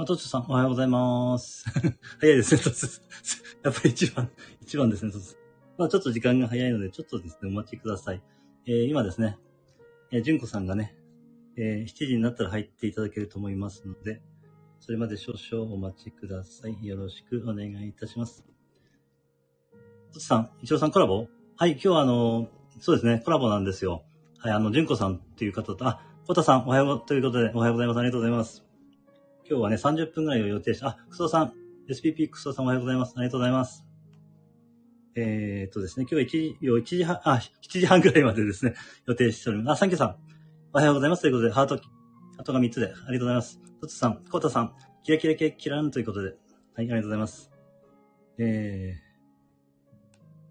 あ、トツさん、おはようございます。早いですね、トツ。やっぱり一番、一番ですね、トツ。まあちょっと時間が早いので、ちょっとですね、お待ちください。えー、今ですね、えー、純子さんがね、えー、7時になったら入っていただけると思いますので、それまで少々お待ちください。よろしくお願いいたします。トツさん、一郎さんコラボ？はい、今日はあの、そうですね、コラボなんですよ。はい、あの、純子さんっていう方と、あ、コタさん、おはよう、ということで、おはようございます。ありがとうございます。今日はね、30分ぐらいを予定して、あ、クソさん、SPP クソさんおはようございます。ありがとうございます。えー、っとですね、今日は1時、1時半、あ、7時半ぐらいまでですね、予定しております。あ、サンキューさん、おはようございます。ということで、ハート、ハートが3つで、ありがとうございます。トツさん、コタさん、キラキラキラキランということで、はい、ありがとうございます。え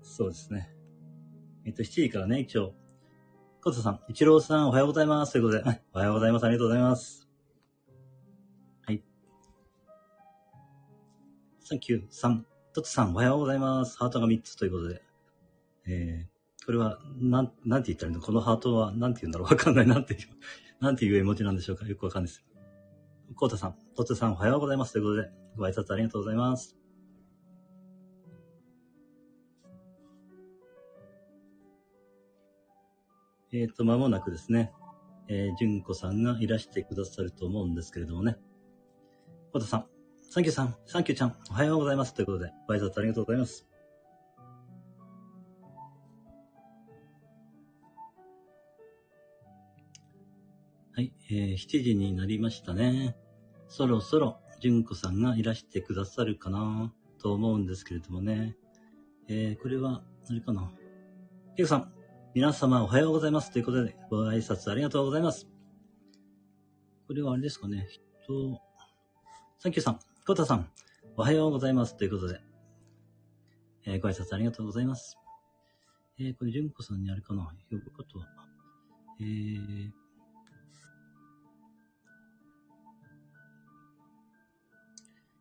ー、そうですね。えっと、7時からね、一応、コタさん、イチローさん、おはようございます。ということで、はい、おはようございます。ありがとうございます。サンキューさん、トツさん、おはようございます。ハートが3つということで。えー、これは、なん、なんて言ったらいいの？このハートは、なんて言うんだろう？わかんない。なんていう、なんていう絵文字なんでしょうか？よくわかんないです。コータさん、トツさん、おはようございます。ということで、ご挨拶ありがとうございます。えっ、ー、と、まもなくですね、えー、純子さんがいらしてくださると思うんですけれどもね。コータさん、サンキューさん、サンキューちゃん、おはようございます。ということで、ご挨拶ありがとうございます。はい、えー、7時になりましたね。そろそろ、純子さんがいらしてくださるかなと思うんですけれどもね。えー、これは、あれかな。ケイさん、皆様おはようございます。ということで、ご挨拶ありがとうございます。これはあれですかね。と、サンキューさん、コタさん、おはようございます。ということで、えー、ご挨拶ありがとうございます。えー、これ、純子さんにあれかな呼ぶことは。えー、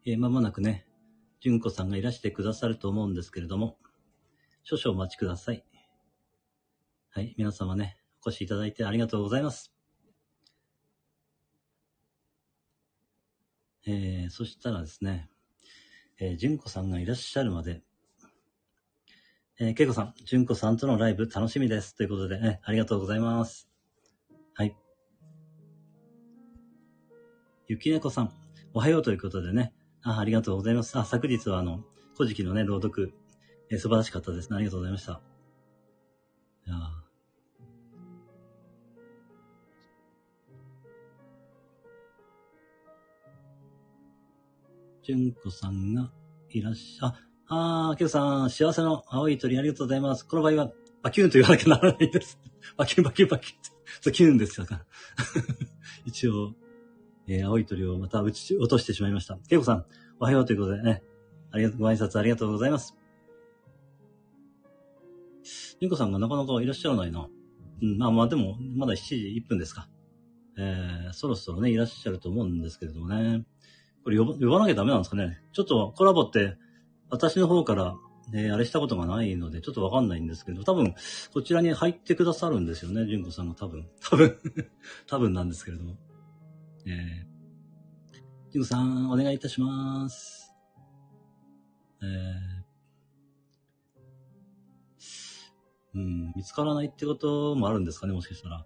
えー、間もなくね、純子さんがいらしてくださると思うんですけれども、少々お待ちください。はい、皆様ね、お越しいただいてありがとうございます。えー、そしたらですね、えー、純子さんがいらっしゃるまで、えー、けいこさん、純子さんとのライブ楽しみです。ということで、ね、ありがとうございます。はい。ゆきねこさん、おはようということでね、あありがとうございます。あ、昨日はあの、古事記のね、朗読、えー、素晴らしかったですね。ありがとうございました。いや純子さんがいらっしゃ、あ、あー、ケウさん、幸せの青い鳥ありがとうございます。この場合は、バキューンと言わなきゃならないです。バキュン、バキュン、バキュン。そう、キューンですよ。一応、えー、青い鳥をまた打ち、落としてしまいました。ケイコさん、おはようということでね、ありがとう、ご挨拶ありがとうございます。純子さんがなかなかいらっしゃらないな。うん、まあまあでも、まだ7時1分ですか。えー、そろそろね、いらっしゃると思うんですけれどもね。これ呼ば呼ばなきゃダメなんですかね？ちょっとコラボって、私の方から、ね、あれしたことがないので、ちょっとわかんないんですけど、多分、こちらに入ってくださるんですよね、純子さんが多分。多分、多分なんですけれども。えー、純子さん、お願いいたします。えー、うん、見つからないってこともあるんですかね、もしかしたら。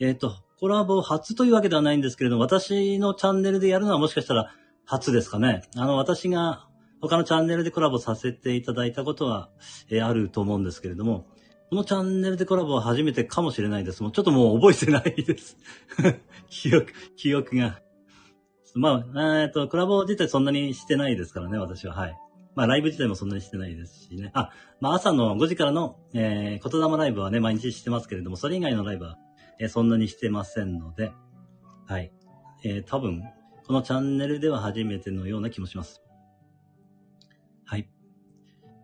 えっ、と、コラボ初というわけではないんですけれども、私のチャンネルでやるのはもしかしたら初ですかね。あの、私が他のチャンネルでコラボさせていただいたことは、えー、あると思うんですけれども、このチャンネルでコラボは初めてかもしれないです。もうちょっともう覚えてないです。記憶、記憶が。まあ、えっ、ー、と、コラボ自体そんなにしてないですからね、私は。はい。まあ、ライブ自体もそんなにしてないですしね。あ、まあ、朝の5時からの、えー、言霊ライブはね、毎日してますけれども、それ以外のライブは、え、そんなにしてませんので、はい。えー、多分、このチャンネルでは初めてのような気もします。はい。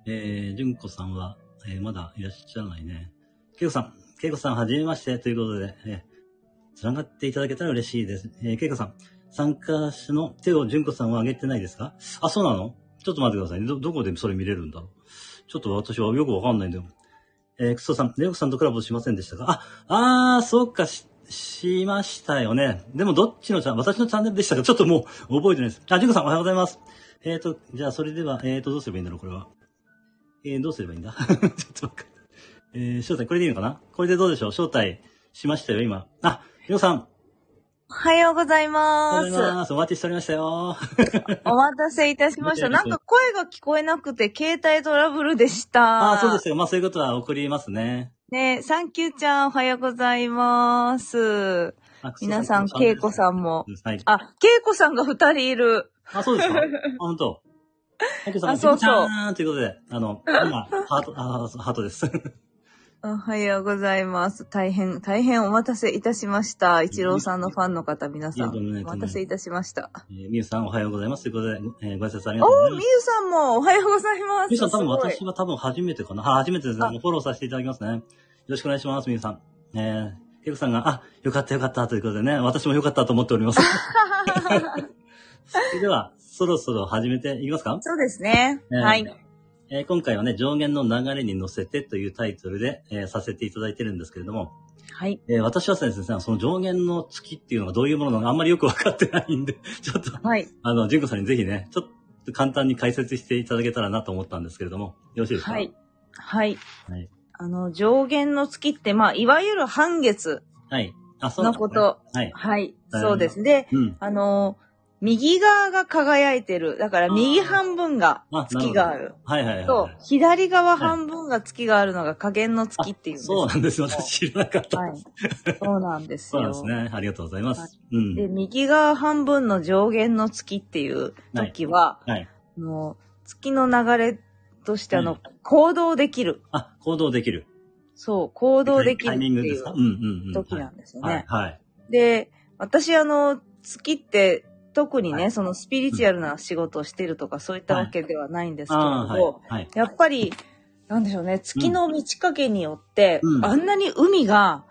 えー、純子さんは、えー、まだいらっしゃらないね。けいこさん、けいこさん、はじめまして、ということで、えー、繋がっていただけたら嬉しいです。えー、けいこさん、参加者の手を純子さんは挙げてないですか？あ、そうなの？ちょっと待ってくださいね。ど、どこでそれ見れるんだろう？ちょっと私はよくわかんないんだよ。えー、クソさん、レオクさんとコラボしませんでしたか？あ、あー、そうか、し、しましたよね。でもどっちのチャン、私のチャンネルでしたか？ちょっともう覚えてないです。あ、ジュンコさんおはようございます。えっ、と、じゃあそれでは、えっ、と、どうすればいいんだろう、これは。えー、どうすればいいんだ？ちょっとわかんえー、招待、これでいいのかな？これでどうでしょう？招待しましたよ、今。あ、りょうさん。おはようございおます。はようございます。お待ちしておりましたよ。お待たせいたしました。なんか声が聞こえなくて、携帯トラブルでした。あ、そうですよ。まあそういうことは送りますね。ねサンキューちゃん、おはようございます。あ皆さん、ケイコさんも。はい。あ、ケイコさんが二人いる。あ、そうですか あ、本当。あそうそうということで、あの、今、ハート、あ、ハートです。おはようございます。大変、大変お待たせいたしました。一郎さんのファンの方、皆さん。お待たせいたしました。えーみゆさんおはようございます。ということで、えーご挨拶ありがとうございおー、ます。みゆさんもおはようございます。みゆさん多分すごい私は多分初めてかな。あ、初めてですね。あのフォローさせていただきますね。よろしくお願いします、みゆさん。えー、ケイコさんが、あ、よかったよかったということでね、私もよかったと思っております。それでは、そろそろ始めていきますか？そうですね。えーはい。えー今回はね、上限の流れに乗せてというタイトルで、えーさせていただいてるんですけれども、はい。えー私はですね、その上限の月っていうのがどういうものなのかあんまりよくわかってないんで、ちょっと、はい。あの、純子さんにぜひね、ちょっと簡単に解説していただけたらなと思ったんですけれども、よろしいですか？はい。はい。はい。あの、上限の月って、まあ、いわゆる半月はい。あ、そうのこと。はい。はい。はいそうです。で、うん。あの、右側が輝いてる。だから、右半分があ月がある。はいはいはいとはい。、左側半分が月があるのが加減の月っていうんです。そうなんです。私知らなかった。はい。そうなんですそう。ですね。ありがとうございまはいす。うん。で、右側半分の上限の月っていう時は、はい。もう、月の流れとして、あの、は行動できる。あ、行動できる。そう、行動できるっていうミングですか？うんうんうん。時なんですよはいね。。はい。で、私あの、月って、特にね、はいそのスピリチュアルな仕事をしてるとか、そういったわけではないんですけれどはい。やっぱり、なんでしょうね、月の満ち欠けによって、うんあんなに海が、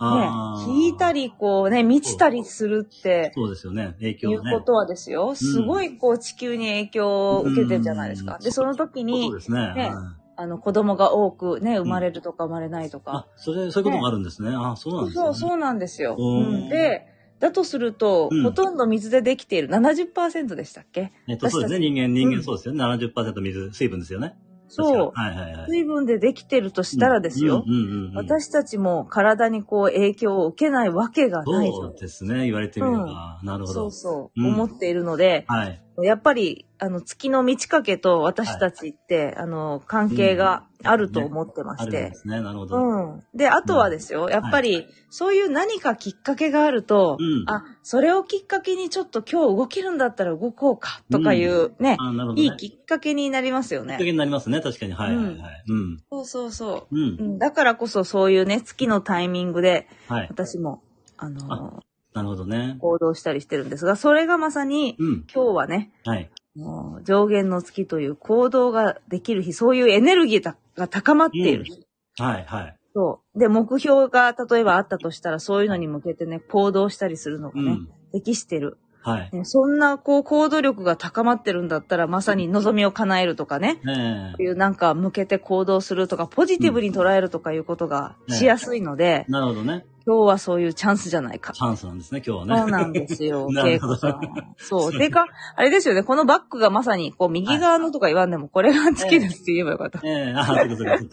ね引いたり、こうね、満ちたりするって、そうですよね。影い響ね。うことはですよ、すごいこう地球に影響を受けてるじゃないですか。うんで、その時に、ね。ねうんあの、子供が多くね、生まれるとか生まれないとかあ、、それ、そういうこともあるんですね。あ、そうなんですね。そう、そうなんですよ。うんうんで、だとすると、うんほとんど水でできている70%でしたっけ？えっと、そうですね。人間、人間そうですよね。70%水、水分ですよね。そう。確かはいはいはい。水分でできてるとしたらですよ。うんうんうんうん。私たちも体にこう影響を受けないわけがないそうですね。言われてみれば。なるほど。そうそう、うん思っているので、はい。やっぱり、あの、月の満ち欠けと私たちって、あの、関係があると思ってまあるんしてで。すね。なるほど。うん。で、あとはですよ、やっぱり、そういう何かきっかけがあると、うんあ、それをきっかけにちょっと今日動けるんだったら動こうか、とかいうね、あ、なるほどね。いいきっかけになりますよきっかね。けになりますね。確かに。はいはいはい。うん。そうそうそう。うんう。ん、だからこそそういうね、月のタイミングで、はい。私も、あのなるほどね。行動したりしてるんですが、それがまさに、うん。今日はね、はい。もう上限の月という行動ができる日、そういうエネルギーが高まっている日。はいはい。そう。で、目標が例えばあったとしたら、そういうのに向けてね、行動したりするのがね、うん。適してる。はい。ねそんな、こう、行動力が高まってるんだったら、まさに望みを叶えるとかね、えいうなんか向けて行動するとか、ポジティブに捉えるとかいうことがしやすいので、えなるほどね。今日はそういうチャンスじゃないか。チャンスなんですね、今日はね。そうなんですよ、ケイコさん。そう。てか、あれですよね、このバッグがまさに、こう、右側のとか言わんでも、これが月ですって言えばよかった。ええあ、そうかそうかそう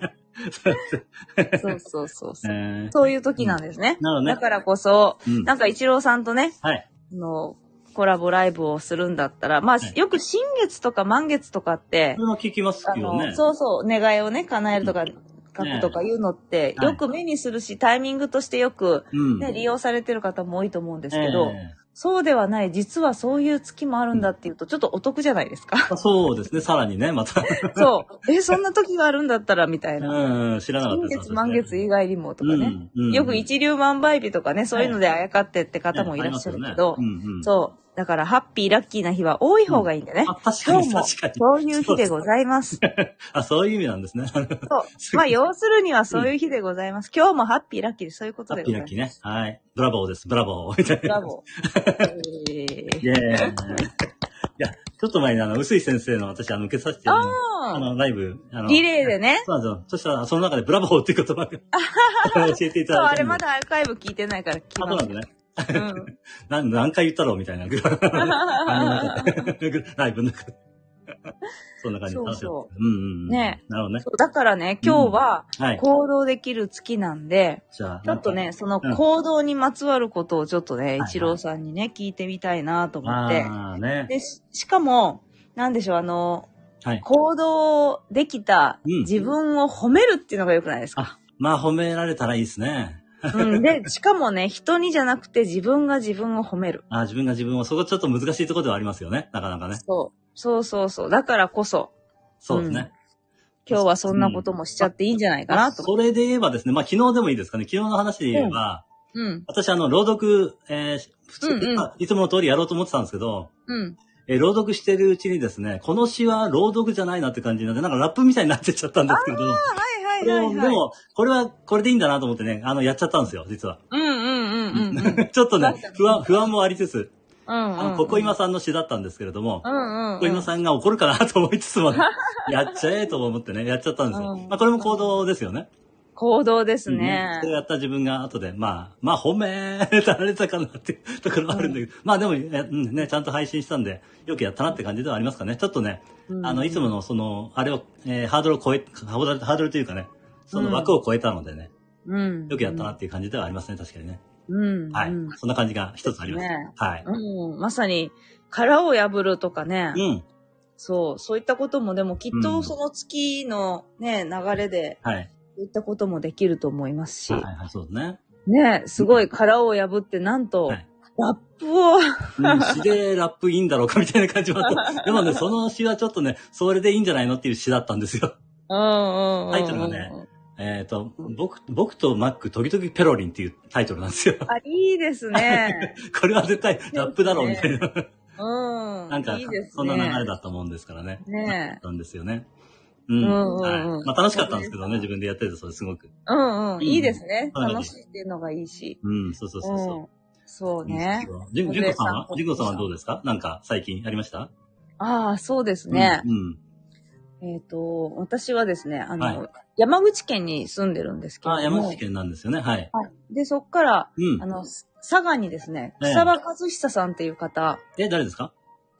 か。そうそうそうそう。ええそういう時なんですね。なるほどねだからこそ、うんなんか一郎さんとね、はい。あの、コラボライブをするんだったら、まあ、はいよく新月とか満月とかってそれ、も聞きますね。そうそう、願いをね、叶えるとか、書くとかいうのって、はいよく目にするし、タイミングとしてよく、うん。ね、利用されてる方も多いと思うんですけど、ええそうではない、実はそういう月もあるんだっていうと、ちょっとお得じゃないですか。あそうですね、さらにね、また。そう。え、そんな時があるんだったら、みたいな。うん、知らなかった月、満月以外にもとかね。よく一粒万倍日とかね、そういうのであやかってって方もいらっしゃるけど、そう。だから、ハッピー、ラッキーな日は多い方がいいんでね。あ、確かに確かに。そういう日でございます。あ、そういう意味なんですね。ハそう。まあ、要するにはそういう日でございます。今日もハッピー、ラッキーでそういうことでございます。ッピーラッキーね。はい。ブラボーです、ブラボー。みたいな。ブラボー。え ーイェーイ。いや、ちょっと前にあの、臼井先生の私、あの、受けさせて、ああの、ライブ、あの、リレーでね。そうなんですよ。そしたら、その中でブラボーっていう言葉が教えていたそう、だいたんで。あれまだアーカイブ聞いてないから聞きあ、そうます。なんでね。うん。何、何回言ったろうみたいな。ライブの中で。そんな感じそうです。うんうんうん。ねなるほどね。だからね、今日ははい。行動できる月なんで、ちょっとね、そのうん行動にまつわることをちょっとね、はい一郎さんにね、聞いてみたいなと思って。で、ししかも、なんでしょう、あの、はい。行動できたうん自分を褒めるっていうのが良くないですか？まあ、褒められたらいいですね。うん、で、しかもね、人にじゃなくて自分が自分を褒める。あ自分が自分を、そこちょっと難しいところではありますよね。なかなかね。そう。そうそうそう。だからこそ、そうですね。今日はそんなこともしちゃっていいんじゃないかまあなと。それで言えばですね、まあ昨日でもいいですかね。昨日の話で言えば、うん。私あの、朗読、えー普通、うんうんあいつもの通りやろうと思ってたんですけど、うん。えー朗読してるうちにですね、この詩は朗読じゃないなって感じになって、なんかラップみたいになってっちゃったんですけど、はいはいではい、はい。もでも、これは、これでいいんだなと思ってね、あの、やっちゃったんですよ、実は。うんうんうんうんうん。ちょっとね不安、不安もありつつ、うんうん。あの、ここ今さんの詩だったんですけれどもう、んうん、うん。ここ今さんが怒るかなと思いつつも、やっちゃえと思ってね、やっちゃったんですよ。うんまあ、これも行動ですよね。行動ですうんねそ。れをやった自分が後で、まあ、まあ、褒められたかなっていう ところはあるんだけど、まあでも、えうんね、ちゃんと配信したんで、よくやったなって感じではありますかね。ちょっとね、うんあの、いつものその、あれを、えーハードルを超え、ハードルというかね、その枠を超えたのでね、うん。よくやったなっていう感じではありますね、確かにね。うん。はいうん。そんな感じが一つあります。ねはい。うん。まさに、殻を破るとかね。うん。そう。そういったことも、でもきっうんとその月のね、流れで、はい。そういったこともできると思いますし。はい、はい、そうですね。ね、すごい殻を破って、なんと、はいラップを、うん、詩でラップいいんだろうかみたいな感じもあった。でもね、その詩はちょっとね、それでいいんじゃないのっていう詩だったんですよ。うんうんうん。タイトルがね。えっ、と、僕、僕とマック時々ペロリンっていうタイトルなんですよ。あ、いいですね。これは絶対ラップだろうみたいな。うん。なんかいいね、そんな流れだったもんですからね。ねなんですよね。うん。うんうんうんはい。まあ楽しかったんですけどね、自分でやってて、それすごく。うんうん。いいですね。うん楽しいっていうのがいいし。うん、そうそうそうそう。うん。そうね。じゅん、じゅんこさんは？おじゅんこさんはどうですか？なんか最近ありました？ああ、そうですね。うん。えっ、と、私はですね、あの、はい山口県に住んでるんですけども。山口県なんですよね。はい。はい。で、そっから、うんあ。の、佐賀にですね、ええ草場和久さんっていう方、え、誰ですか？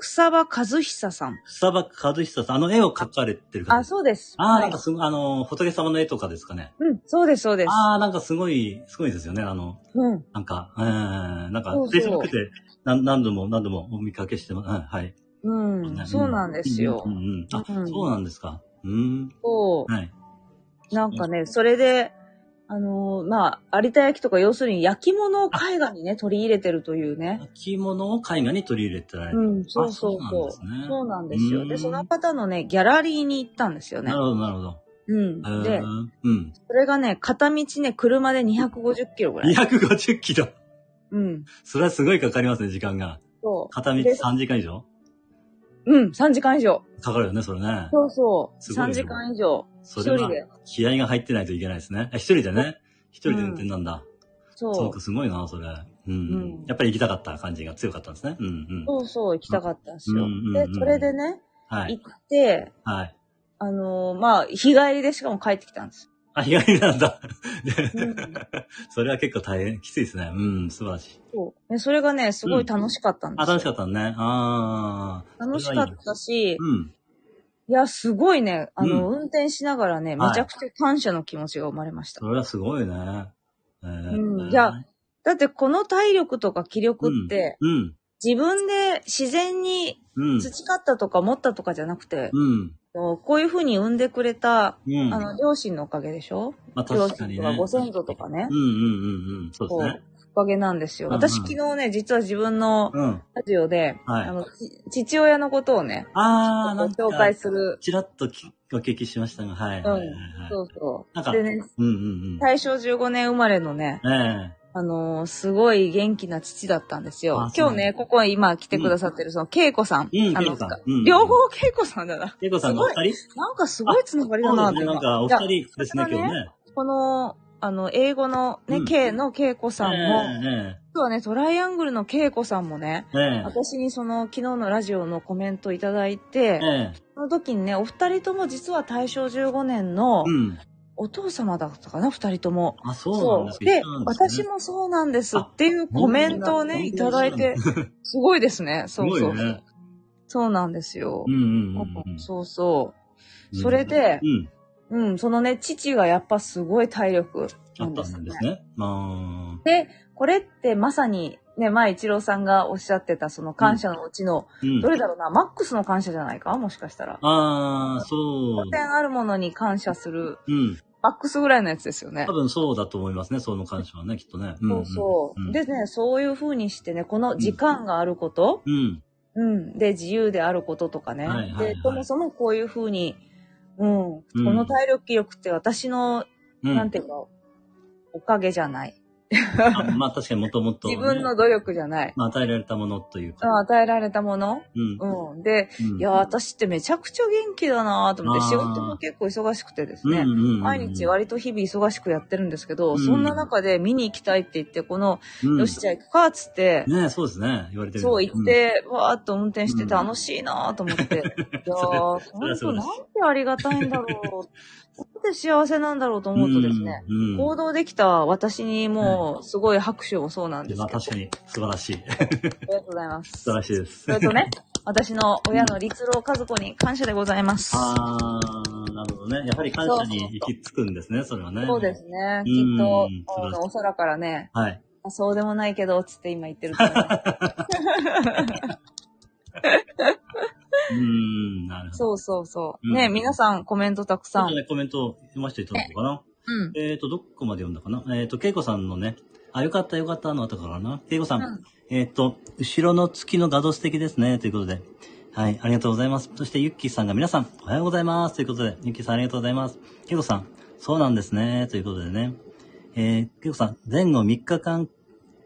草場和久さん。草場和久さん。あの絵を描かれてる方あ、そうです。あなんかすごい、あの、仏様の絵とかですかね。うん、そうです、そうです。ああ、なんかすごい、すごいですよね。あの、うん。なんか、うん、なんか、そうそう Facebook で何何度も何度もお見かけしてます。うんはい。うん、そうなんですよう。んうんうんあ、うんそうなんですか。うん。そはい。う。なんかね、それで、あのーまあ、有田焼とか要するに焼き物を絵画にね、取り入れてるというね。焼き物を絵画に取り入れてられる。うん、そうそうあそう。そうなんですよ。うんで、その方のね、ギャラリーに行ったんですよねな。るほど、なるほど。うん。でうん。それがね、片道ね、車で250キロぐらい。250キロ。うん。それはすごいかかりますね、時間が。そう。片道で3時間以上？うん、3時間以上。かかるよね、それね。そうそう。すごいね3時間以上。それは一人で。気合が入ってないといけないですね。あ一人でね。一人で運転なんだ。そう。そうか、すごいな、それ。うん。うんやっぱり行きたかった感じが強かったんですね。うんうん。そうそう、行きたかったんですよ。うんうんうんで、それでね、はい。行って、はい。あのーまあ、日帰りでしかも帰ってきたんです。あ、日帰りなんだ。うんでそれは結構大変、きついですね。うん、素晴らしい。そう。でそれがね、すごい楽しかったんであ、すよ。楽しかったね。ああ。楽しかったし、うん。いや、すごいね、あの、う運転しながらね、はいめちゃくちゃ感謝の気持ちが生まれました。それはすごいね。えーうんいやだってこの体力とか気力って、うん。自分で自然にうん。培ったとか持ったとかじゃなくて、うん。こういうふうに産んでくれた、うん。あの、両親のおかげでしょ？まあ両確かにね。親とかご先祖とかねうん、うんうんうん。そうですね。おかげなんですよ。うんうん私昨日ね、実は自分のうん。ラジオで、はいあの、ち父親のことをね、ああ、なんか。紹介する。ちらっときお聞きしましたが、はい。はいはいはいそうそう。なんかでね、うんうん大正15年生まれのね、うん。えあのーすごい元気な父だったんですよ今日ね、ここ今来てくださってる、その、恵子さん。うんあの恵子さんうん両方恵子さんだな。え。けいこさんのお二人？なんかすごいつながりだなそうですね。なんかお二人ですね、今日ね。この、あの、英語のね、うん K の恵子さんも、ええ実はね、トライアングルの恵子さんもね、ええ私にその昨日のラジオのコメントいただいて、ええその時にね、お二人とも実は大正15年のうん。お父様だったかな、二人とも。あ、そうなんですかで私もそうなんですっていうコメントをね、いただいて、すごいですね。すそうそう。ね。そうなんですよう。んうんうんうん。そうそう。うんそれでうん。うん、そのね、父がやっぱすごい体力あったなんですね。あで、これってまさに、ね、前一郎さんがおっしゃってたその感謝のうちの、ーうんど。れだろうな、マックスの感謝じゃないか？もしかしたら。ああ、そう。点あるものに感謝する、うん。マックスぐらいのやつですよね多。分そうだと思いますね、その感謝はね、きっとね。んそうそう。んでね、そういう風にしてね、この時間があること、うん。うん、で、自由であることとかね。はいはいはいで、そもそもこういう風に、うん、うんこの体力力って私の、うん。なんていうか、おかげじゃない。あ まあ確かにもともと、自分の努力じゃない。まあ与えられたものというか。うん与えられたもの？うん。うん。で、うんいや、私ってめちゃくちゃ元気だなと思って、仕事も結構忙しくてですね。うんうんうんうん毎日割と日々忙しくやってるんですけど、うんそんな中で見に行きたいって言って、この、うんよし、じゃあ行くかっつって、ねそうですね、言われてる。そう行って、わーっと運転してうん楽しいなと思って。いやー、そ本当なんてありがたいんだろう。なんで幸せなんだろうと思うとですね、うんうん行動できた私にもうすごい拍手もそうなんですけど。まあ確かに素晴らしい。ありがとうございます。素晴らしいです。それとね、私の親の立郎和子に感謝でございます。あー、なるほどね。やはり感謝に行き着くんですね、それはね。そうですね。うんきっと、お空からね、はい。あそうでもないけど、つって今言ってると思います。うーん、なるほど。そうそうそう。うんね、皆さんコメントたくさん。ね、コメントを読ませていただこうかな。うん。えっ、ー、と、どこまで読んだかな？えっ、ー、と、けいこさんのね、あ、よかったよかったの後からな？けいこさん、うんえっ、ー、と、後ろの月の画像素敵ですね、ということで。はい、ありがとうございます。そして、ゆっきーさんが皆さん、おはようございます、ということで、ゆっきーさんありがとうございます。けいこさん、そうなんですね、ということでね。えー、けいこさん、前後3日間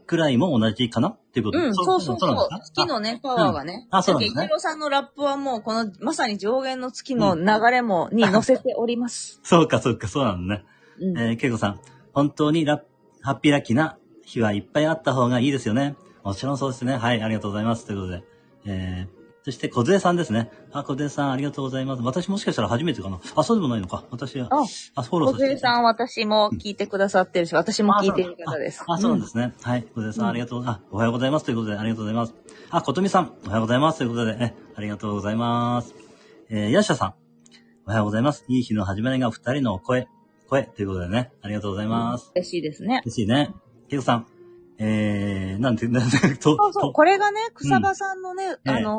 くらいも同じかなということ？で。うん、そうそうそう。月のね、パワーがね。あそうなんですねさんのラップはもう、この、まさに上限の月の流れも、に乗せております。そうか、そうか、そうなのね。うん。えー、けいこさん、本当にラッハッピーラッキーな日はいっぱいあった方がいいですよね。もちろんそうですね。はい、ありがとうございます。ということで。えー、そして、小杖さんですね。あ、小杖さん、ありがとうございます。私もしかしたら初めてかな。あ、そうでもないのか。私は、あ、あ、フォロー小杉さん、私も聞いてくださってるし、私も聞いてる方です。あ、そうなんですね。はい。小杖さん、うんありがとう。あ、おはようございます。ということで、ありがとうございます。あ、ことみさん、おはようございます。ということで、え、ありがとうございます。えー、ヤシャさん、おはようございます。いい日の始まりが二人の声、声、ということでね、ありがとうございます。嬉しいですね。嬉しいね。ケイコさん、えー、なんて、なんて、と、そうそう、とこれがね、草場さんのね、ええあの、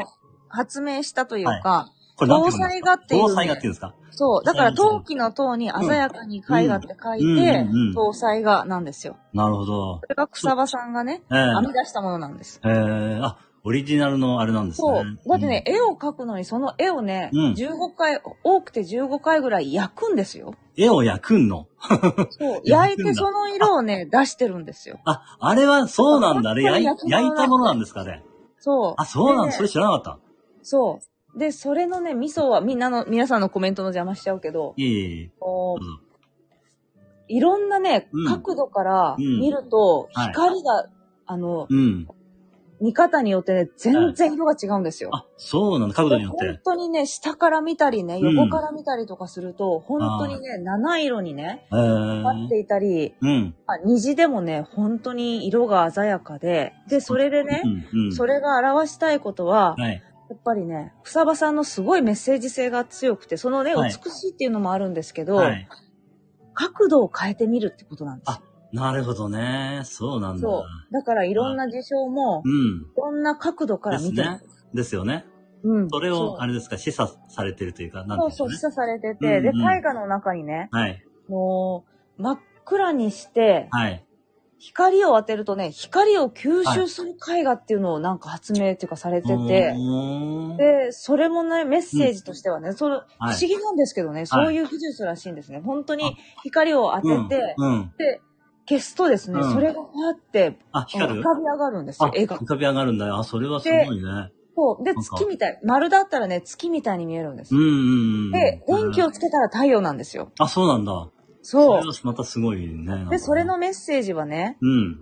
発明したというか、これなんて読むんですか？っていうね搭載画っていうんですか？そう、だから陶器の塔に鮮やかに絵画って書いて、うんうんうん搭載画なんですよ。なるほどこ。れが草場さんがね、えー編み出したものなんです。えー、あ、オリジナルのあれなんですね。そう。だってね、絵を描くのに、その絵をね、うん15回、多くて15回ぐらい焼くんですよ。うん、絵を焼くんの？そう。焼いてその色をね、出してるんですよ。あ、あれはそうなんだ。あれ焼いたものなんですかね。そう。あ、そうなんだ。でそれ知らなかった。そう。で、それのね、味噌はみんなの、皆さんのコメントの邪魔しちゃうけど、いえいえいろんなねうん、角度からうん見ると、はい光が、あの、うん。見方によってね、全然色が違うんですよ。あ、そうなんだ。角度によっ本て。当にね、下から見たりね、うん横から見たりとかすると、本当にね、七色にね、えー。なっていたり、うん。あ虹でもね、本当に色が鮮やかで、で、それでねう、ん。うん。それが表したいことは、はい。やっぱりね、草場さんのすごいメッセージ性が強くて、そのね、はい美しいっていうのもあるんですけど、はい。角度を変えてみるってことなんですよ。なるほどね。そうなんだ。そう。だからいろんな事象も、うん。いろんな角度から見てるですね。ですよね。うん。それを、あれですか、示唆されてるというか、なんてそそう、いうううね。示唆されてて、で、うんうん絵画の中にね、はい。もう、真っ暗にして、はい。光を当てるとね、光を吸収する絵画っていうのをなんか発明っていうかされてて、で、それもね、メッセージとしてはね、それ、不はい思議なんですけどね、そういう技術らしいんですね。本当に光を当てて。で、消すとですね、うんそれがこうやって、あ、浮光るかび上がるんですあよ、、絵が浮。かび上がるんだよ。あ、それはすごいね。そう。で、月みたい。丸だったらね、月みたいに見えるんですうん。うんうん。で、電気をうんつけたら太陽なんですよ。あ、そうなんだ。そうれ。はまたすごいね。で、それ、のメッセージはね、うん。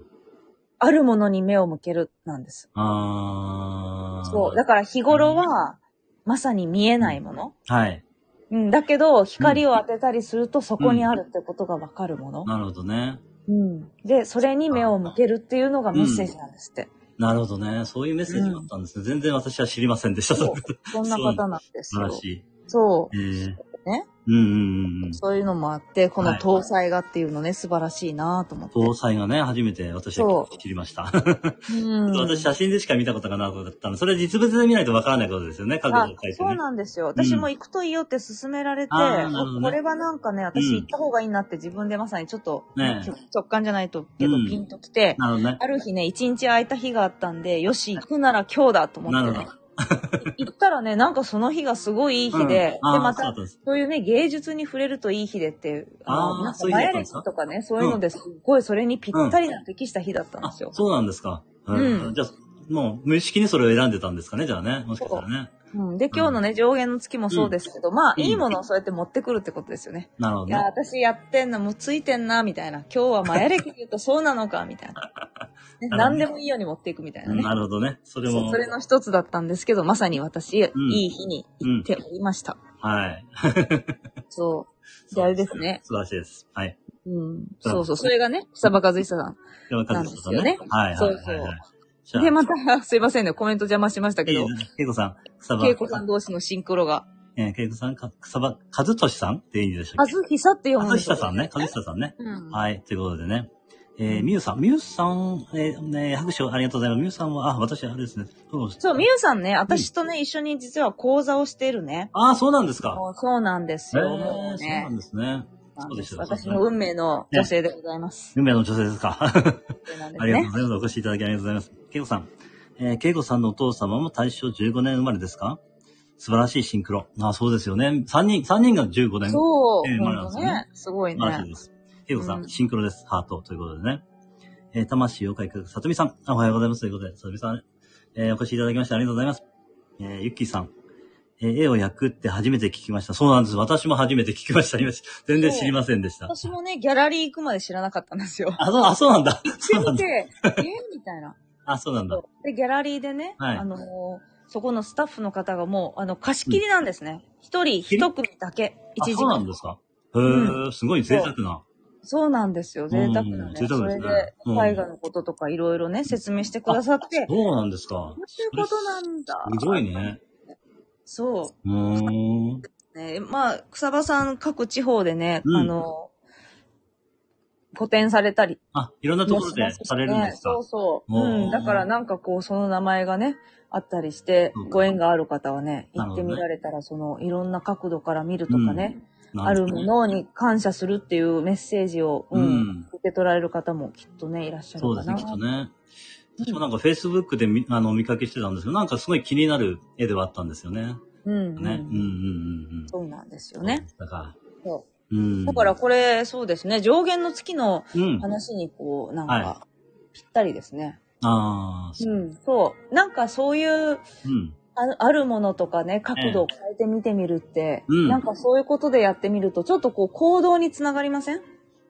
あるものに目を向けるなんです。あー。そう。だから日頃は、まさに見えないもの。はい。うん。だけど、光を当てたりすると、そこにあるってことがわかるもの。なるほどね。うん。で、それに目を向けるっていうのがメッセージなんですって。なるほどね。そういうメッセージがあったんですね。全然私は知りませんでした。そうそんな方なんですよ素晴ら。しい。そえー、ね。うんうんうんうんう。。そういうのもあって、このはい搭載がっていうのね、素晴らしいなと思って。搭載がね、初めて私は知りました。うん。私写真でしか見たことがなかったので、それ実物で見ないとわからないことですよね、角度あを書いてそうね。なんですよ。私も行くといいよって勧められて、あーなるほどねこれはなんかね、私行った方がいいなって自分でまさにちょっと、ね直感じゃないと、けどうんピンときて、なるほどね。ある日ね、一日空いた日があったんで、よし、行くなら今日だと思ってね。行ったらね、なんかその日がすごいいい日で、うんで、またそそういうね、芸術に触れるといい日でって、あーのなんかマヤ歴とかね、そういうのですっごいそれにぴったりな適した日だったんあですよ。そうなんですか。うんじゃあ、もう無意識にそれを選んでたんですかね、じゃあね。もしかしたらね。うん、で、今日のね、上限の月もそうですけど、まあ、うんいいものをそうやって持ってくるってことですよね。いや、なるほどね。私やってんな、もうついてんな、みたいな。今日はマヤ歴で言うとそうなのか、みたいな。ね、何でもいいように持っていくみたいなね。なるほどね。それもそれの一つだったんですけど、まさに私、んいい日に行っておりました。はい。そう。で、あれですね。素晴らしいです。はい。うん。そうそう。それがね、草場和久さん。な和んですよね。はいはいそうそう。じゃあで、また、すいませんね、コメント邪魔しましたけど。けいこさん、草場。恵子さん同士のシンクロが。えー、けいこさん、か草場、和俊さんっていいんでしょあうずひさって読かむんですよ和久さんね。和久さんね。うん。はい。ということでね。えー、みゆさん。みゆさん、えー、ね、拍手をありがとうございます。みゆさんは、あ、私、あれですね。そうそう、みゆさんね、私とね、一緒に実は講座をしているね。ああ、そうなんですか。そうなんですえー、よ。そうなねん。ですね。そうでした私の運命の女性でございます。運命の女性ですか。すありがとうね。ございます。お越しいただきありがとうございます。けいこさん。えー、けいこさんのお父様も大正15年生まれですか？素晴らしいシンクロ。あ、そうですよね。3人、三人が15年。そう、えーまあほんとね。すごいね素晴らしい。です。けいこさん、うんシンクロです。ハートということでね。えー、魂をかいくさとみさん。あおはようございます。ということで、さとみさん、えー、お越しいただきましてありがとうございます。えー、ゆっきーさん。えー、絵を焼くって初めて聞きました。そうなんです。私も初めて聞きました。今全然知りませんでした。私もね、ギャラリー行くまで知らなかったんですよ。あ、そう、あ、そうなんだ。そうなんだ。見て、えみたいな。あ、そうなんだ。で、ギャラリーでね、はいあのーそこのスタッフの方がもう、あの、貸し切りなんですね。一、人一組だけ、あ、一時そうなん間。ですか？へー、すごい贅沢な。そうなんですよ。贅沢なね。うん贅沢ですねそれで、うん絵画のこととかいろいろね、説明してくださって、そうなんですか。こういうことなんだ。すごいね。そうーん。う。ね、まあ、草場さん各地方でね、うんあの、個展されたりあ、いろんなところでされるんですか？そう。そう。うん。だからなんかこう、その名前がね、あったりしてご縁がある方はね、行ってみられたら、その、いろんな角度から見るとかね、あるものに感謝するっていうメッセージを、うんうん受け取られる方もきっとね、いらっしゃるかな。そうですね、きっとね。私もなんか Facebook で見あの見かけしてたんですけど、なんかすごい気になる絵ではあったんですよね。うん、うん。ね。うんうんうんうん。そうなんですよね。だから、そううん。だからこれ、そうですね、上限の月のうん。話にこう、なんはか、ぴったりですね。ああ、そううん、そう。なんかそういう、うん。ああるものとかね、角度を変えてみてみるって、うんなんかそういうことでやってみると、ちょっとこう行動につながりません？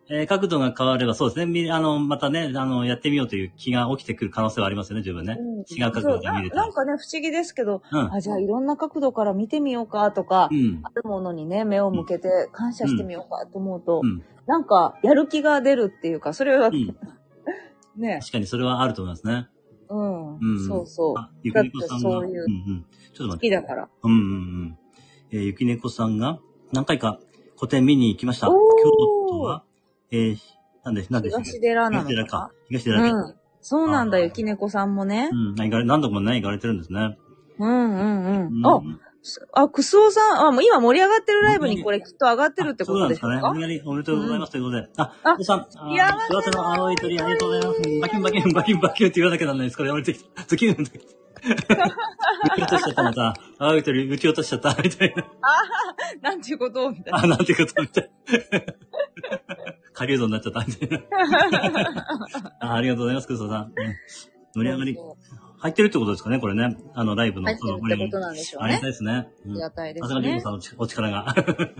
えー角度が変わればそうですね。みあの、またね、あの、やってみようという気が起きてくる可能性はありますよね、十分ね。うん違う角度で見れたらそうななん。かね、不思議ですけど、うん。あ、じゃあいろんな角度から見てみようかとか、うん。あるものにね、目を向けて感謝してみようかと思うと、うん。なんかやる気が出るっていうか、それは、うん。ね、確かにそれはあると思いますね。うん、うん。そうそう。あ、ゆきねこさんが。そういううんうん。ちょっと待って好きだから。うんうんうん。えーゆきねこさんが何回か個展見に行きました。京都は、えー、なんで、なんで東寺なの東寺かか。。東寺か。うん。そうなんだ、あーゆきねこさんもね。うん。何何度もね、行かれてるんですね。うんうんうん。うんあ、あ、くすおさん、あ、もう今盛り上がってるライブにこれきっと上がってるってことでしょうか？あそうなんですかね。おめでとうございますということで。あ、あおさん、幸せの青い鳥ありがとうございます。バキュンバキュンバキュンバキュンって言わなきゃなんないです。これやめてきた。ズキュンって。浮き落としちゃったまた。青い鳥浮き落としちゃった。みたいな。なんていうことみたいな。あ、なんてことみたいな。下流度になっちゃった。みたいな。あありがとうございます、クソさん。うん盛り上がり。入ってるってことですかね、これね。あの、ライブの。入ってるってことなんでしょうねありがたい。ですね。あうんりがたいですさすがリンゴねさん。のちお力が。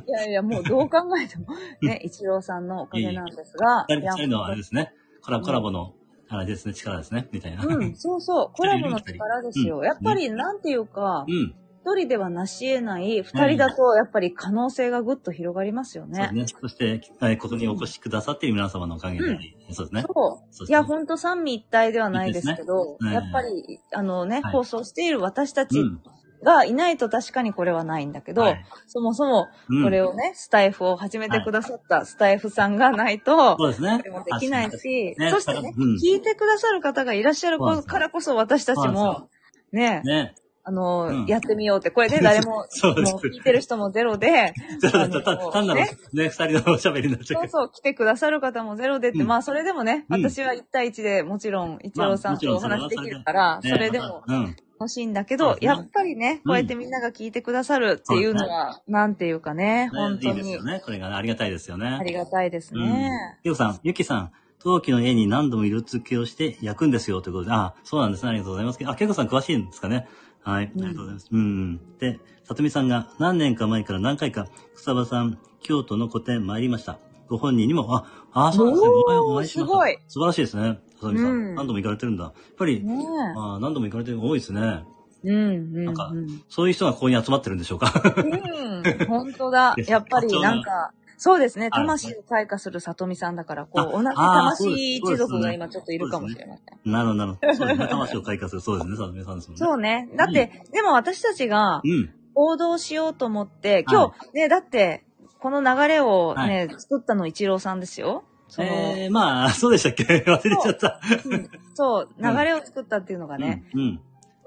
いやいや、もうどう考えても、ね、一郎さんのおかげなんですが、二人のあれですね。コラコラボのあれですね、力ですね、みたいな。う。うん、そうそう。コラボの力ですよ。やっぱり、なんていうか、うん。一人では成し得ない、二人だと、やっぱり可能性がぐっと広がりますよね。そうですね。そして、はいここにお越しくださっている皆様のおかげで、うん。そうですね。そう。そういや、ほんと三位一体ではないですけど、ね。やっぱり、あのね、はい。放送している私たちうん。がいないと確かにこれはないんだけど、はい。そもそもうん。これをね、スタイフを始めてくださったスタイフさんがないと、そうですね。これもできないし、ねそしてね、うん。聞いてくださる方がいらっしゃるからこそ私たちも、ね、ね。あの、うんやってみようって、これね、誰も、そうですもう聞いてる人もゼロで、そう単なるねね、二人のおしゃべりになっちゃうけど。そうそう、来てくださる方もゼロでって、うんまあ、それでもね、うん私は1対1でもちろん、一郎さんとお話できるから、ねそれでも。欲しいんだけど、そうですねやっぱりね、こうやってみんなが聞いてくださるっていうのは、なんていうかね、本ね、い当にいですよね。これがね、ありがたいですよね。ありがたいですうんね。。ゆうさん、ゆきさん、陶器の絵に何度も色付けをして焼くんですよということで、あ、そうなんですね。ありがとうございます。あ、けいこさん詳しいんですかね。はい。ありがとうございます。うん、うん。で、さとみさんが何年か前から何回か草場さん、京都の個展参りました。ご本人にも、あ、あ、そうですね。おーお会いしました。すごい素晴らしいですね。さとみさん。うん何度も行かれてるんだ。やっぱり、ねあ何度も行かれてるの多いですね。え。うん、うん、なんかうん。そういう人がここに集まってるんでしょうか。うん、本当だ やっぱりなんか、そうですね、魂を開花する里見さんだから、こあう、同じ魂一族が今ちょっといるかもしれません。なるほど、なるほど。そうですね。魂を開花する。そうですね。さとみさんですもんね。そうね。だって、でも私たちがうん。行動しようと思って、今日、ね、だって、この流れをね、作ったの一郎さんですよ。その、えー、まあ、そうでしたっけ？忘れちゃった。うんそう、流れを作ったっていうのがね、うん。うん。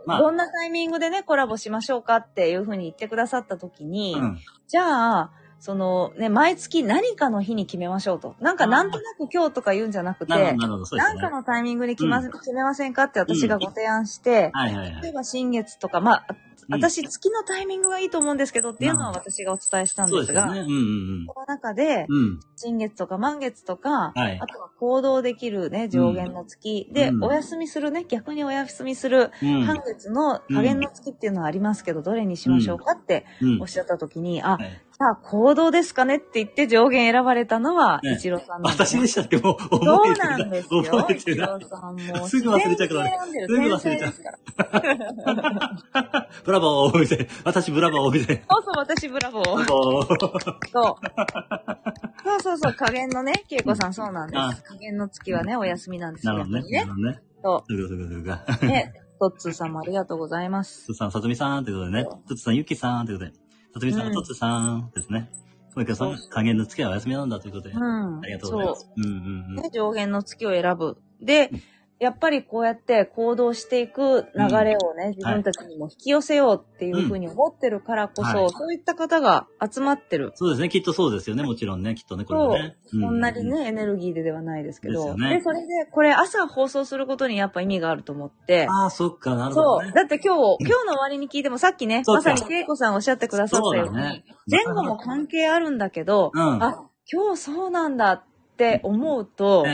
まあ、どんなタイミングでね、コラボしましょうかっていうふうに言ってくださった時に、うん。じゃあ、そのね、毎月何かの日に決めましょうと。なんかなんとなく今日とか言うんじゃなくて、なるほど、なるほど。そうですね。なんかのタイミングに決,、まうん決めませんかって私がご提案して、はいはいはい。例えば新月とか、まあ、うん私月のタイミングがいいと思うんですけどっていうのは私がお伝えしたんでが、そうですすよね。うんうんこの中で、うん。うん。新月とか満月とか、はいあとは行動できるね、上限の月、で、うんお休みするね、逆にお休みするうん。半月の加減の月っていうのはありますけど、どれにしましょうかってうんおっしゃった時に、あ、はいじゃあ行動ですかねって言って上限選ばれたのは、ね一郎さんなんです、私でしたっけ？もう、そう覚えてるなんですよ。覚えてるさんも。すぐ忘れちゃうから自然に選んでるすぐ忘れちゃう。ブラボーみたいな。私ブラボーみたいな。そうそう、私ブラボー。ブラボー。そう。そうそうそう、加減のね、恵子さんそうなんであす。加減の月はね、お休みなんですよ。なるほどね。なるほどね。そそういうそうそうトッツーさんもありがとうございます。つさん、さとみさんということでね。つつさん、ゆきさんということで。さとみさん、うんとつさんですね。小池さん、加減の付きはお休みなんだということで。うん。ありがとうございます。うんうんうん。ね、上限の月を選ぶ。で、やっぱりこうやって行動していく流れをね、自分たちにも引き寄せようっていうふうに思ってるからこそ、はいそういった方が集まってる。そうですね。きっとそうですよね。もちろんね。きっとね、これはね。うそんなにね、エネルギーでではないですけど。でねで、それで、これ朝放送することにやっぱ意味があると思って。ああ、そっか、なるほど、ね。そう。だって今日、今日の終わりに聞いてもさっきね、まさに恵子さんおっしゃってくださったように、ね前後も関係あるんだけど、うんあ、今日そうなんだって思うと、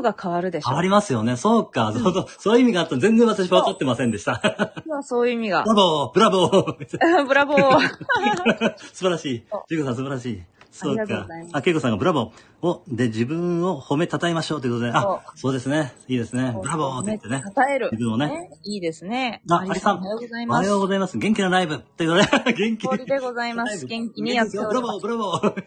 日が変わるでしょ。変わりますよね。そうか。そうそう。そういう意味があった全然私分かってませんでした。今日はそういう意味がブ。ラボーブラボーブラボー。素晴らしい。ジュコさん素晴らしい。そうありがとうかございます。あ、ケイコさんがブラボー。お、で、自分を褒めたたえましょうということで、あ、そうですね。いいですね。ブラボーって言ってね。称える。自分をね。いいですね。あ、アリさん。おはようございおはます。ようございます。元気なライブ。ということで、元気でございます。元気にやっておブラボー、ります。ブラボー。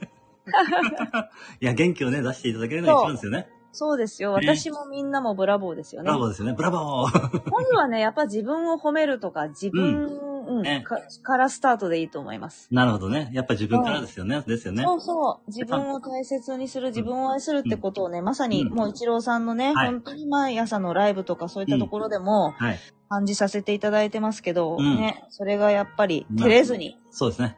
いや、元気をね、出していただけるのが一番ですよね。そうですよ。ね私もみんなもブラボーですよねブラ。ボーですよね。ブラボー。まずはね、やっぱ自分を褒めるとか、自分、うんねかからスタートでいいと思います。なるほどね。やっぱ自分からですよね。ですよね。そうそう。自分を大切にする、自分を愛するってことをね、まさにうんもう一郎さんのね、はい本当に毎朝のライブとかそういったところでもはい。感じさせていただいてますけど、うんね、それがやっぱりうん照れずに、そうですね。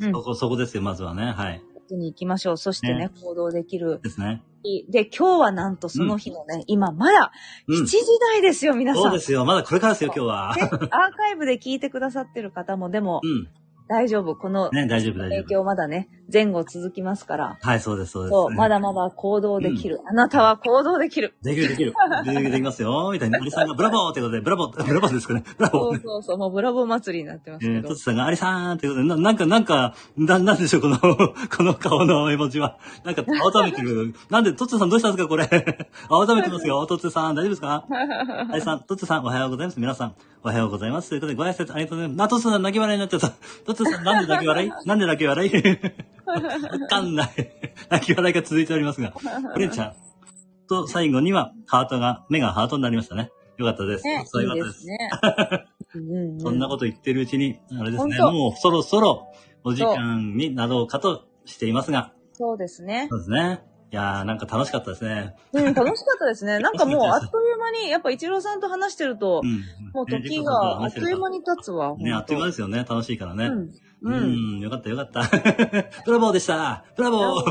うんそこ、そこですよ、まずはね。はい。に行きましょう。そしてね、ね行動できる。ですね。で、今日はなんとその日のね、今まだ7うん。時台ですよ、皆さん。そうですよ。まだこれからですよ、今日は。でアーカイブで聞いてくださってる方も、でもうん。大丈夫。このね、大丈夫、大丈夫。影響まだね、前後続きますから。はい、そうです、そうです。そう、まだまだ行動できる。あなたは行動できる。できる、できる。できる、できますよ。みたいな。アリさんがブラボーってことで、ブラボー、ブラボーですかね。ブラボー。そうそうそう、もうブラボー祭りになってますえー、けど。トツさんがアリさんってことで、ななんか、なんか、な、なんでしょう、この、この顔の絵文字は。なんか、青ざめてる。なんで、トツさんどうしたんですか、これ。青ざめてますよ、トツさん。大丈夫ですか？アリさん、トツさん、おはようございます。皆さん、おはようございます。ということで、ご挨拶ありがとうございます。あ、トツさん、泣き笑いになっちゃった。トツさん、なんで泣き笑い？なんで泣き笑い？わかんない。泣き笑いが続いておりますが。オレンちゃん。と、最後には、ハートが、目がハートになりましたね。よかったです。ね、そういよかったです。いですね。そんなこと言ってるうちに、あれですね、もうそろそろお時間になろうかとしていますが、そうですね。そうですね。いやー、なんか楽しかったですね。うん、楽しかったですね。なんかもうあっという間に、やっぱ一郎さんと話してるとう、ん。もう時ねがあっという間に経つわ。ね、あっという間ですよね。楽しいからね。うん。ううん。ん、よかったよかった。ブラボーでしたブラボー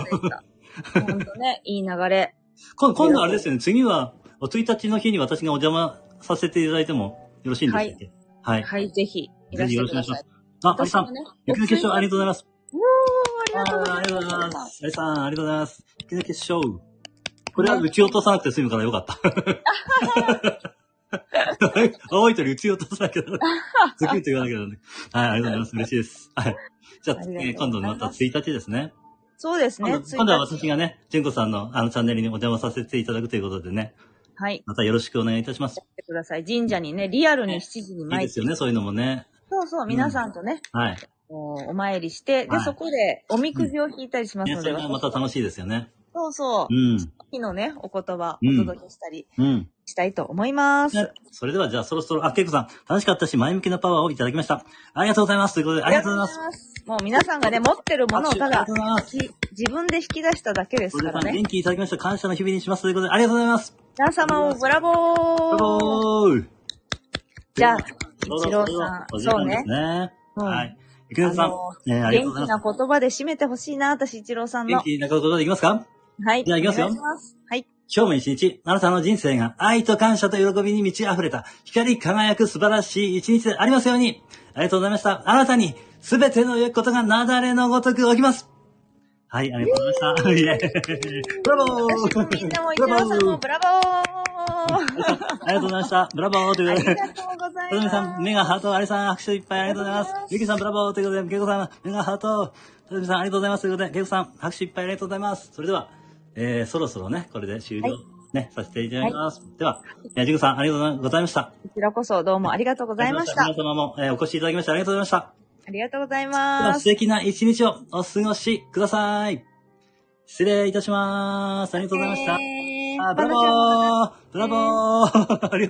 本当ね、いい流れ。今今度あれですよね、次は、お1日の日に私がお邪魔させていただいてもよろしいんでしたっけ？はい。はい、ぜひ、ぜひよろしくお願いします。。あ、アリさん、ね、雪の結晶ありがとうございます。がとうございあーありがとうございま。ますさん、ありがとうございます。雪の結晶。これは撃ち落とさなくて済むからよかった。青い鳥撃ち落とさなきゃダメ。ズキュッと言わなきゃダメ。はい、ありがとうございます。嬉しいです。はい。じゃあ、えー今度また1日ですね。そうですね。今度は私がね、純子さんのあのチャンネルにお邪魔させていただくということでね、はい。またよろしくお願いいたします。来てください。神社にね、リアルに7時にいい参って。ですよね、そういうのもね。そうそう、皆さんとね、はい。おお参りして、で、はいそこでおみくじを引いたりしますね、ので、それがまた楽しいですよね。そうそうう、ん。昨日ね、お言葉うんお届けしたりうん。したいと思います。ね、それではじゃあそろそろ、あ、けいこさん、楽しかったし、前向きなパワーをいただきました。ありがとうございます。ということで、ありがとうございます。す。もう皆さんがね、持ってるものをただ拍手ありがとうございます。き自分で引き出しただけですそれではからね。元気いただきました。感謝の日々にします。ということで、ありがとうございます。皆様をブラボーブラボーじゃあ、一一郎さん、そうね。はい。ゆきのさんあの、ね、ありがとうございます。元気な言葉で締めてほしいな、私、一郎さんの。元気なことでいきますか？はい。じゃあ行きますよす。はい。今日も一日、あなたの人生が愛と感謝と喜びに満ち溢れた、光り輝く素晴らしい一日でありますように。ありがとうございました。あなたに、すべての良いことが雪崩のごとく起きます。はい、ありがとうございました。イェーイ ブラボーみんなも一郎さんもーブラボーありがとうございました。ブラボーということで。ありがとうございます。さん、目がハート、あれさん、拍手いっぱいありがとうございます。ゆきさん、ブラボーということで、けいこさん、目がハート。とどめさん、ありがとうございます。ということで、けいこさん、拍手いっぱいありがとうございます。それでは、えー、そろそろね、これで終了、はいね、させていただきます。では、えー、じゅんこさん、ありがとうございました。こちらこそどうもありがとうございました。皆様も、えーお越しいただきましてありがとうございました。ありがとうございでは、ます。素敵な一日をお過ごしください。失礼いたします。ありがとうございました。えーあブラボー。ブラボー。ありがとう